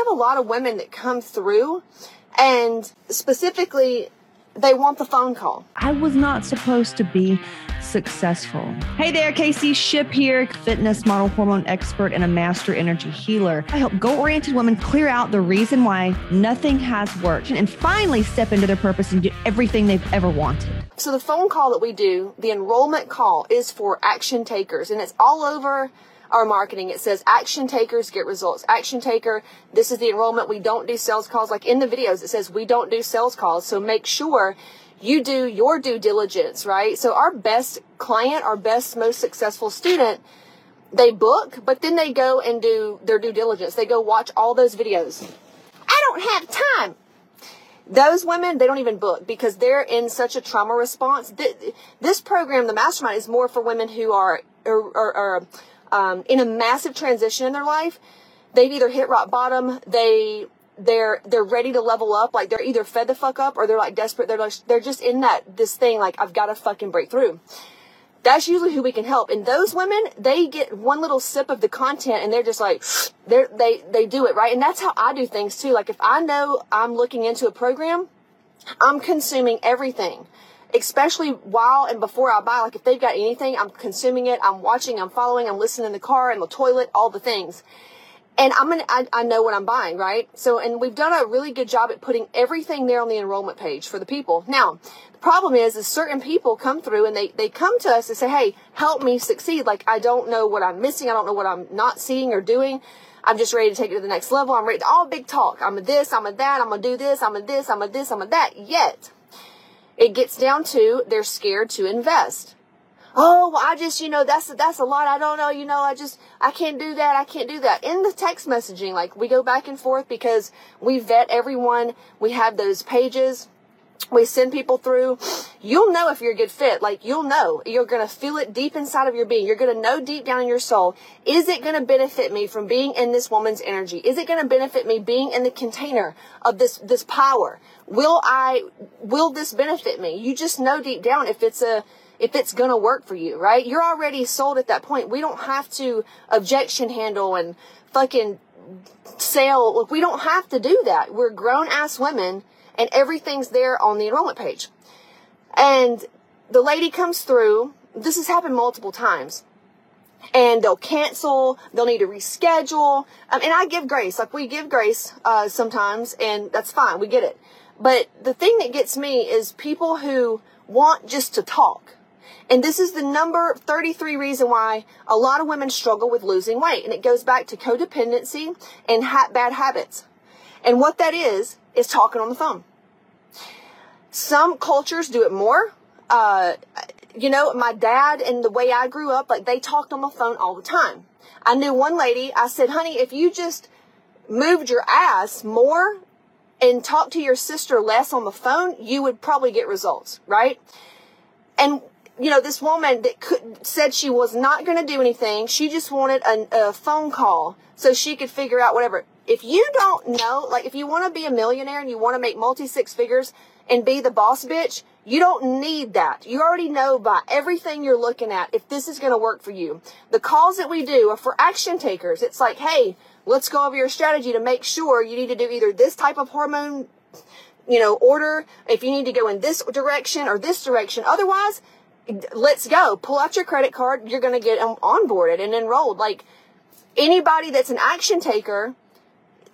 have a lot of women that come through and specifically they want the phone call. I was not supposed to be successful. Hey there, Casey Shipp here, fitness model, hormone expert, and a master energy healer. I help goal oriented women clear out the reason why nothing has worked and finally step into their purpose and get everything they've ever wanted. So, the phone call that we do, the enrollment call, is for action takers, and it's all over our marketing. It says action takers get results. Action taker, this is the enrollment. We don't do sales calls. Like in the videos, it says we don't do sales calls. So make sure you do your due diligence, right? So our best client, our best, most successful student, they book, but then they go and do their due diligence. They go watch all those videos. I don't have time. Those women, they don't even book because they're in such a trauma response. This program, the mastermind, is more for women who are, are, are, are um, in a massive transition in their life. They've either hit rock bottom, they they're they're ready to level up, like they're either fed the fuck up or they're like desperate. They're like they're just in that this thing like I've got to fucking break through. That's usually who we can help. And those women, they get one little sip of the content and they're just like they they they do it right. And that's how I do things too. Like if I know I'm looking into a program, I'm consuming everything especially while and before I buy. Like if they've got anything, I'm consuming it. I'm watching, I'm following, I'm listening in the car, in the toilet, all the things. And I'm gonna, I, I know what I'm buying, right? So, and we've done a really good job at putting everything there on the enrollment page for the people. Now, the problem is, is certain people come through and they, they come to us and say, Hey, help me succeed. Like, I don't know what I'm missing. I don't know what I'm not seeing or doing. I'm just ready to take it to the next level. I'm ready to all big talk. I'm a this, I'm a that, I'm gonna do this, I'm a this, I'm a this, I'm a that. Yet, it gets down to they're scared to invest. Oh, well, I just, you know, that's, that's a lot. I don't know. You know, I just, I can't do that. I can't do that. In the text messaging, like we go back and forth because we vet everyone. We have those pages we send people through, you'll know if you're a good fit. Like you'll know. You're going to feel it deep inside of your being. You're going to know deep down in your soul, is it going to benefit me from being in this woman's energy? Is it going to benefit me being in the container of this, this power? Will I, will this benefit me? You just know deep down if it's a, if it's going to work for you, right? You're already sold at that point. We don't have to objection handle and fucking sell. Look, we don't have to do that. We're grown ass women and everything's there on the enrollment page. And the lady comes through. This has happened multiple times. And they'll cancel. They'll need to reschedule. Um, and I give grace. Like we give grace uh, sometimes, and that's fine. We get it. But the thing that gets me is people who want just to talk. And this is the number 33 reason why a lot of women struggle with losing weight. And it goes back to codependency and ha- bad habits. And what that is, is talking on the phone. Some cultures do it more. Uh, you know, my dad and the way I grew up, like they talked on the phone all the time. I knew one lady, I said, honey, if you just moved your ass more and talked to your sister less on the phone, you would probably get results, right? And you know, this woman that could, said she was not going to do anything. She just wanted a, a phone call so she could figure out whatever. If you don't know, like if you want to be a millionaire and you want to make multi six figures and be the boss bitch, you don't need that. You already know by everything you're looking at if this is going to work for you. The calls that we do are for action takers. It's like, hey, let's go over your strategy to make sure you need to do either this type of hormone, you know, order, if you need to go in this direction or this direction. Otherwise, let's go. Pull out your credit card. You're going to get um, onboarded and enrolled. Like anybody that's an action taker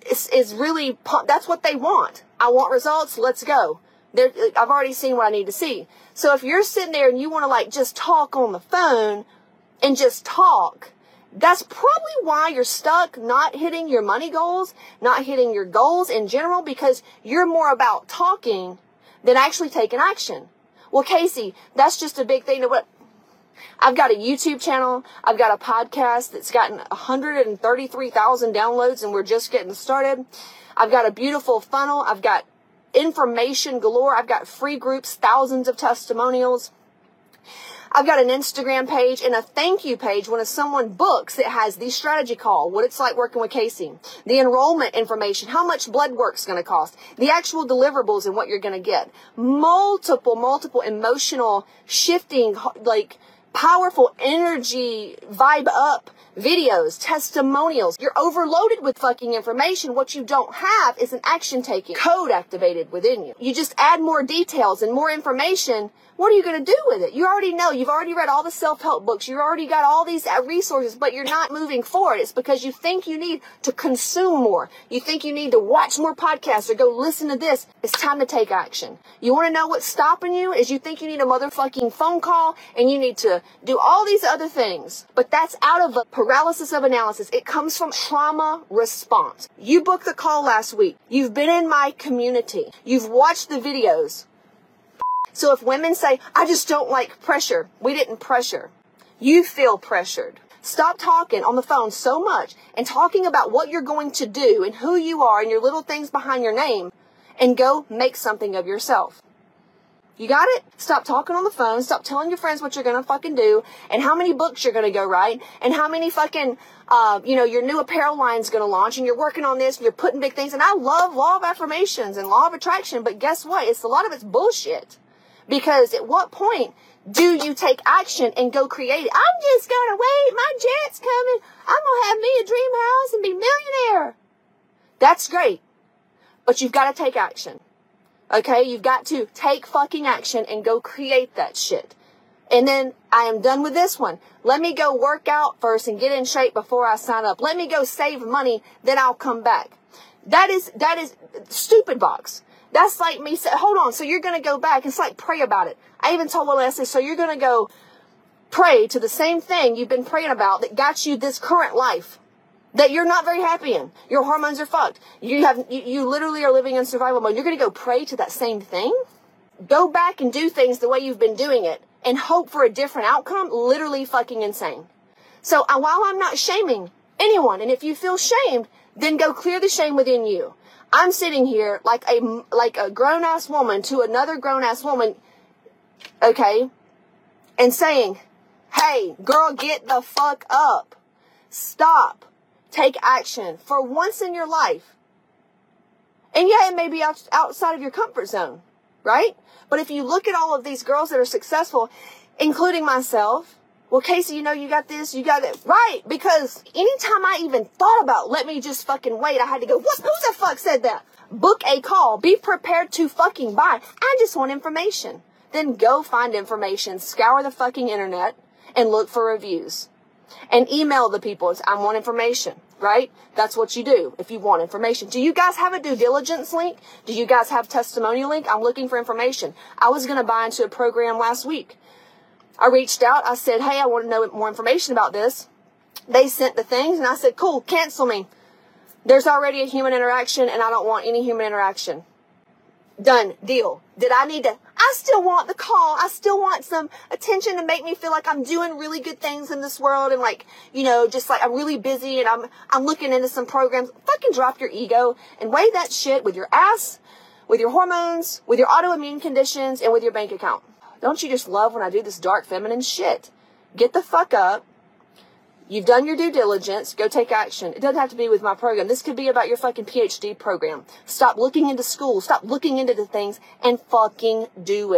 is, is really, that's what they want. I want results. Let's go. They're, I've already seen what I need to see. So if you're sitting there and you want to like just talk on the phone and just talk, that's probably why you're stuck not hitting your money goals, not hitting your goals in general, because you're more about talking than actually taking action. Well, Casey, that's just a big thing to what I've got a YouTube channel. I've got a podcast that's gotten 133,000 downloads and we're just getting started. I've got a beautiful funnel. I've got information galore. I've got free groups, thousands of testimonials. I've got an Instagram page and a thank you page when someone books that has the strategy call, what it's like working with Casey, the enrollment information, how much blood work's going to cost, the actual deliverables and what you're going to get, multiple, multiple emotional shifting, like powerful energy, vibe up videos, testimonials. You're overloaded with fucking information. What you don't have is an action taking code activated within you. You just add more details and more information. What are you going to do with it? You already know. You've already read all the self-help books. You've already got all these uh, resources, but you're not moving forward. It's because you think you need to consume more. You think you need to watch more podcasts or go listen to this. It's time to take action. You want to know what's stopping you is you think you need a motherfucking phone call and you need to do all these other things. But that's out of a paralysis of analysis. It comes from trauma response. You booked the call last week. You've been in my community. You've watched the videos. So if women say, I just don't like pressure, we didn't pressure. You feel pressured. Stop talking on the phone so much and talking about what you're going to do and who you are and your little things behind your name and go make something of yourself. You got it? Stop talking on the phone. Stop telling your friends what you're gonna fucking do and how many books you're gonna go write and how many fucking, uh, you know, your new apparel line's gonna launch and you're working on this and you're putting big things. And I love law of affirmations and law of attraction, but guess what? It's a lot of it's bullshit. Because at what point do you take action and go create it? I'm just gonna wait. My jet's coming. I'm gonna have me a dream house and be millionaire. That's great. But you've got to take action. Okay, you've got to take fucking action and go create that shit. And then I am done with this one. Let me go work out first and get in shape before I sign up. Let me go save money, then I'll come back. That is, that is stupid box. That's like me say, hold on. So you're going to go back. It's like pray about it. I even told Will Leslie, so you're going to go pray to the same thing you've been praying about that got you this current life that you're not very happy in. Your hormones are fucked. You have, you, you literally are living in survival mode. You're going to go pray to that same thing. Go back and do things the way you've been doing it and hope for a different outcome. Literally fucking insane. So uh, while I'm not shaming anyone, and if you feel shamed, then go clear the shame within you. I'm sitting here like a, like a grown ass woman to another grown ass woman. Okay. And saying, Hey, girl, get the fuck up. Stop take action for once in your life. And yeah, it may be out, outside of your comfort zone, right? But if you look at all of these girls that are successful, including myself, well, Casey, you know, you got this, you got it. Right. Because anytime I even thought about, let me just fucking wait, I had to go, what, who the fuck said that? Book a call. Be prepared to fucking buy. I just want information. Then go find information, scour the fucking internet, and look for reviews and email the people. I want information, right? That's what you do if you want information. Do you guys have a due diligence link? Do you guys have testimonial link? I'm looking for information. I was going to buy into a program last week. I reached out. I said, Hey, I want to know more information about this. They sent the things and I said, cool, cancel me. There's already a human interaction and I don't want any human interaction. Done. Deal. Did I need to? I still want the call. I still want some attention to make me feel like I'm doing really good things in this world and like, you know, just like I'm really busy and I'm, I'm looking into some programs. Fucking drop your ego and weigh that shit with your ass, with your hormones, with your autoimmune conditions, and with your bank account. Don't you just love when I do this dark feminine shit? Get the fuck up You've done your due diligence. Go take action. It doesn't have to be with my program. This could be about your fucking PhD program. Stop looking into school. Stop looking into the things and fucking do it.